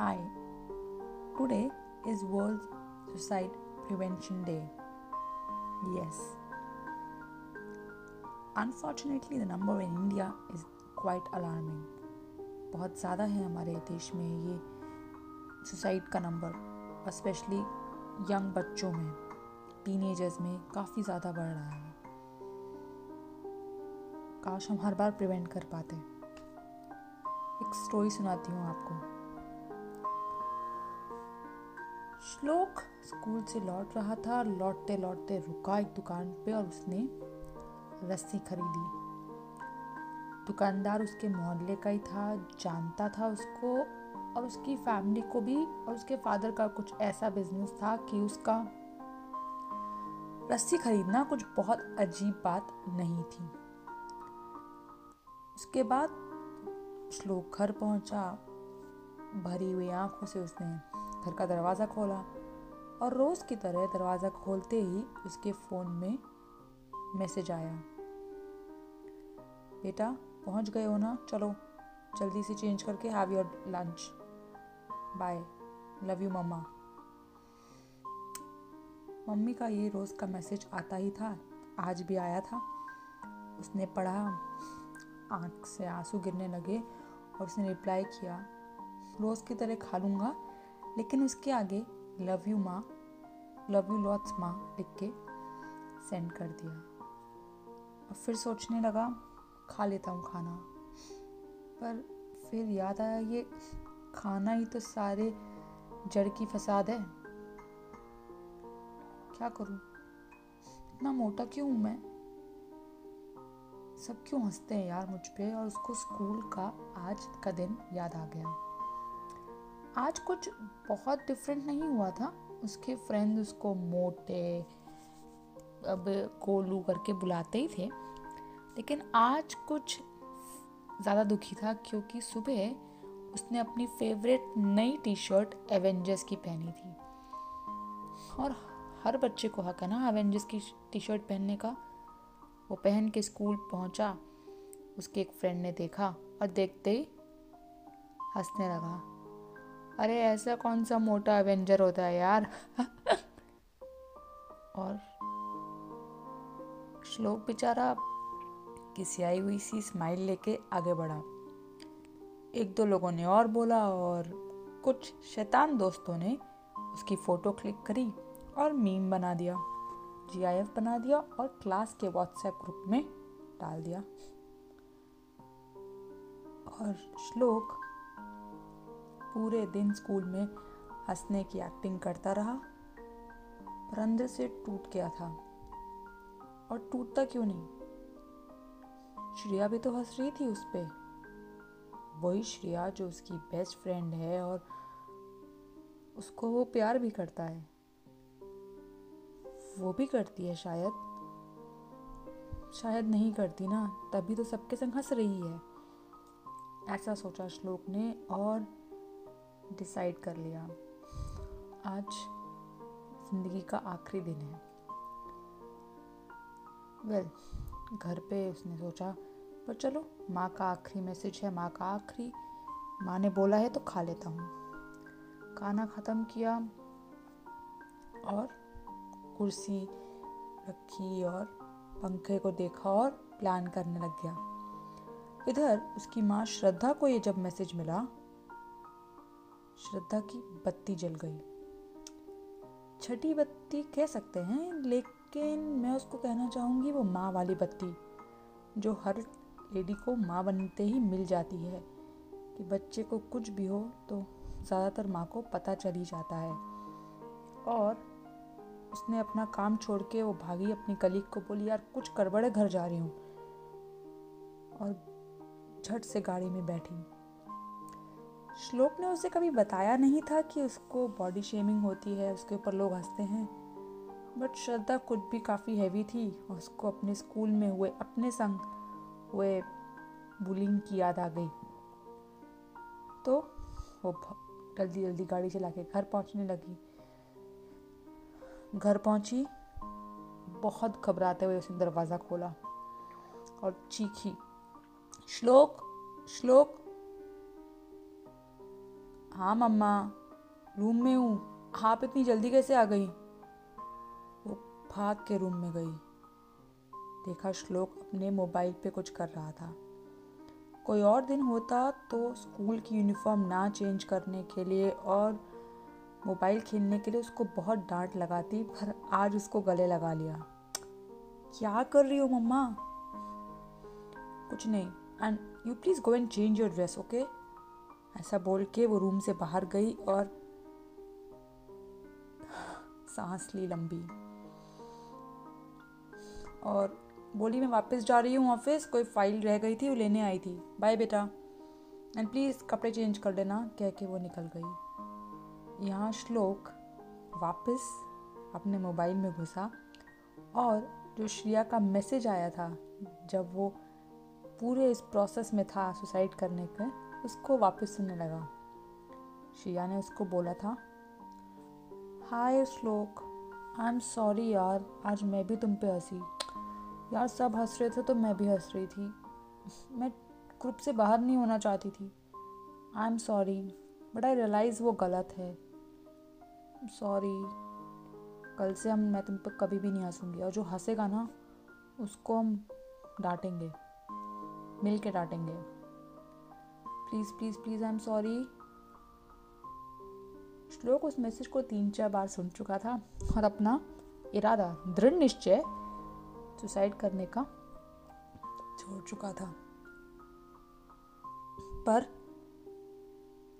Hi, today is World Suicide Prevention Day. Yes. Unfortunately, the number in India is quite alarming. बहुत ज़्यादा है हमारे देश में ये सुसाइड का नंबर स्पेशली यंग बच्चों में टीनेजर्स में काफ़ी ज़्यादा बढ़ रहा है काश हम हर बार प्रिवेंट कर पाते एक स्टोरी सुनाती हूँ आपको श्लोक स्कूल से लौट रहा था। लौटते लौटते रुका एक दुकान पे और उसने रस्सी खरीदी। दुकानदार उसके मोहल्ले का ही था, जानता था उसको और उसकी फैमिली को भी और उसके फादर का कुछ ऐसा बिज़नेस था कि उसका रस्सी खरीदना कुछ बहुत अजीब बात नहीं थी। उसके बाद श्लोक घर पहुँचा। भरी हुई आँखों से उसने घर का दरवाज़ा खोला और रोज़ की तरह दरवाज़ा खोलते ही उसके फ़ोन में मैसेज आया। बेटा, पहुँच गए हो ना? चलो, जल्दी से चेंज करके have your lunch bye love you mamma mummy का ये रोज़ का मैसेज आता ही था, आज भी आया था। उसने पढ़ा, आँख से आँसू गिरने लगे और उसने रिप्लाई किया, रोज़ की तरह खा लूँगा लेकिन उसके आगे लव यू माँ लव यू लॉट्स माँ लिख के सेंड कर दिया। और फिर सोचने लगा, खा लेता हूँ खाना। पर फिर याद आया ये खाना ही तो सारे जड़ की फसाद है। क्या करूँ? इतना मोटा क्यों हूँ मैं? सब क्यों हँसते हैं यार मुझ पे? और उसको स्कूल का आज का दिन याद आ गया। आज कुछ बहुत डिफरेंट नहीं हुआ था। उसके फ्रेंड उसको मोटे, अब कोलू करके बुलाते ही थे। लेकिन आज कुछ ज़्यादा दुखी था क्योंकि सुबह उसने अपनी फेवरेट नई टी शर्ट एवेंजर्स की पहनी थी। और हर बच्चे को हक है ना एवेंजर्स की टी शर्ट पहनने का। वो पहन के स्कूल पहुँचा, उसके एक फ्रेंड ने देखा और देखते ही हंसने लगा। अरे, ऐसा कौन सा मोटा एवेंजर होता है यार? और श्लोक बेचारा किसी आई हुई सी स्माइल लेके आगे बढ़ा। एक दो लोगों ने और बोला और कुछ शैतान दोस्तों ने उसकी फ़ोटो क्लिक करी और मीम बना दिया जीआईएफ बना दिया और क्लास के व्हाट्सएप ग्रुप में डाल दिया। और श्लोक पूरे दिन स्कूल में हंसने की एक्टिंग करता रहा, पर अंदर से टूट गया था। और टूटता क्यों नहीं? श्रेया भी तो हंस रही थी उस पर वही श्रेया जो उसकी बेस्ट फ्रेंड है और उसको वो प्यार भी करता है। वो भी करती है शायद। शायद नहीं करती ना, तभी तो सबके संग हंस रही है, ऐसा सोचा श्लोक ने और डिसाइड कर लिया। आज ज़िंदगी का आखिरी दिन है। वेल well, घर पे उसने सोचा पर चलो माँ का आखिरी मैसेज है माँ का आखिरी। माँ ने बोला है तो खा लेता हूँ। खाना ख़त्म किया और कुर्सी रखी और पंखे को देखा और प्लान करने लग गया। इधर उसकी माँ श्रद्धा को ये जब मैसेज मिला श्रद्धा की बत्ती जल गई। छठी बत्ती कह सकते हैं, लेकिन मैं उसको कहना चाहूँगी वो माँ वाली बत्ती, जो हर लेडी को माँ बनते ही मिल जाती है। कि बच्चे को कुछ भी हो तो ज़्यादातर माँ को पता चल ही जाता है। और उसने अपना काम छोड़ के वो भागी अपनी कलीग को, बोली, यार, कुछ गड़बड़े घर जा रही हूँ। और झट से गाड़ी में बैठी। श्लोक ने उसे कभी बताया नहीं था कि उसको बॉडी शेमिंग होती है, उसके ऊपर लोग हँसते हैं। बट श्रद्धा खुद भी काफ़ी हैवी थी और उसको अपने स्कूल में हुए, अपने संग हुए बुलिंग की याद आ गई। तो वो जल्दी जल्दी गाड़ी चला के घर पहुँचने लगी। घर पहुँची, बहुत घबराते हुए उसने दरवाज़ा खोला और चीखी, श्लोक श्लोक हाँ मम्मा, रूम में हूँ। आप इतनी जल्दी कैसे आ गई? वो भाग के रूम में गई। देखा, श्लोक अपने मोबाइल पे कुछ कर रहा था। कोई और दिन होता तो स्कूल की यूनिफॉर्म ना चेंज करने के लिए और मोबाइल खेलने के लिए उसको बहुत डांट लगाती, पर आज उसको गले लगा लिया। क्या कर रही हो, मम्मा? कुछ नहीं। And you please go and change your dress okay ऐसा बोल के वो रूम से बाहर गई और सांस ली लंबी। और बोली, मैं वापस जा रही हूँ ऑफ़िस, कोई फ़ाइल रह गई थी, वो लेने आई थी। बाय बेटा। एंड प्लीज़ कपड़े चेंज कर देना, कह के वो निकल गई। यहाँ श्लोक वापस अपने मोबाइल में घुसा और जो श्रिया का मैसेज आया था, जब वो पूरे इस प्रोसेस में था सुसाइड करने के उसको वापस सुनने लगा। शिया ने उसको बोला था, हाय श्लोक आई एम सॉरी यार, आज मैं भी तुम पे हँसी। यार सब हंस रहे थे तो मैं भी हंस रही थी। मैं ग्रुप से बाहर नहीं होना चाहती थी। I am sorry but I realise वो गलत है। सॉरी कल से हम, मैं तुम पर कभी भी नहीं हंसूँगी। और जो हंसेगा ना, उसको हम डांटेंगे मिल के डांटेंगे। Please please please I am sorry Shlok उस मैसेज को तीन, चार बार सुन चुका था और अपना इरादा, दृढ़ निश्चय सुसाइड करने का छोड़ चुका था। पर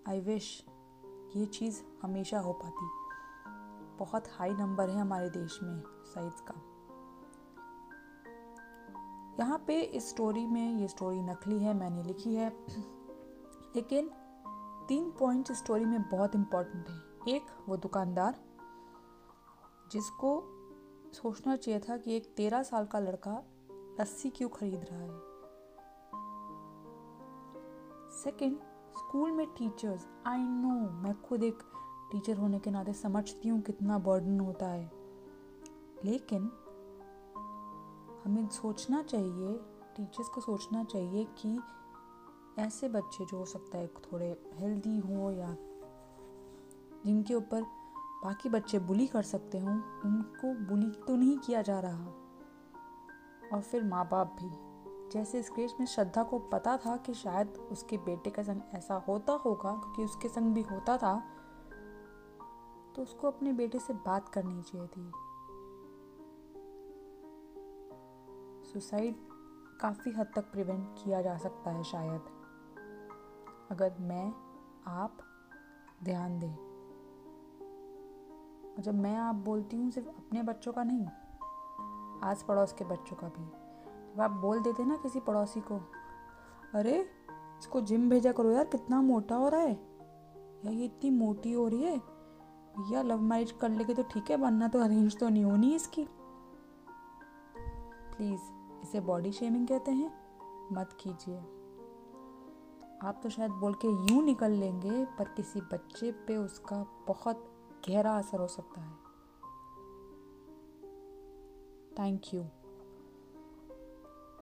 आई विश ये चीज़ हमेशा हो पाती। बहुत हाई नंबर है हमारे देश में सुसाइड्स का। यहाँ पे इस स्टोरी में ये स्टोरी नकली है, मैंने लिखी है। लेकिन तीन पॉइंट स्टोरी में बहुत इम्पोर्टेंट है। एक, वो दुकानदार, जिसको सोचना चाहिए था कि एक तेरह साल का लड़का लस्सी क्यों खरीद रहा है। सेकंड स्कूल में टीचर्स आई नो मैं खुद एक टीचर होने के नाते समझती हूँ कितना बर्डन होता है। लेकिन हमें सोचना चाहिए टीचर्स को सोचना चाहिए कि ऐसे बच्चे जो हो सकता है थोड़े हेल्दी हों या जिनके ऊपर बाकी बच्चे बुली कर सकते हों, उनको बुली तो नहीं किया जा रहा। और फिर माँ बाप भी। जैसे इस केस में श्रद्धा को पता था कि शायद उसके बेटे का संग ऐसा होता होगा, क्योंकि उसके संग भी होता था तो उसको अपने बेटे से बात करनी चाहिए थी। सुसाइड काफ़ी हद तक प्रिवेंट किया जा सकता है शायद। अगर मैं, आप ध्यान दें। जब मैं आप बोलती हूँ सिर्फ़ अपने बच्चों का नहीं आस पड़ोस के बच्चों का भी। जब आप बोल देते ना किसी पड़ोसी को, अरे, इसको जिम भेजा करो यार, कितना मोटा हो रहा है। या ये इतनी मोटी हो रही है। भैया लव मैरिज कर लेके तो ठीक है बनना तो अरेंज तो नहीं होनी इसकी। प्लीज़ इसे बॉडी शेमिंग कहते हैं। मत कीजिए। आप तो शायद बोल के यूँ निकल लेंगे, पर किसी बच्चे पे उसका बहुत गहरा असर हो सकता है। Thank you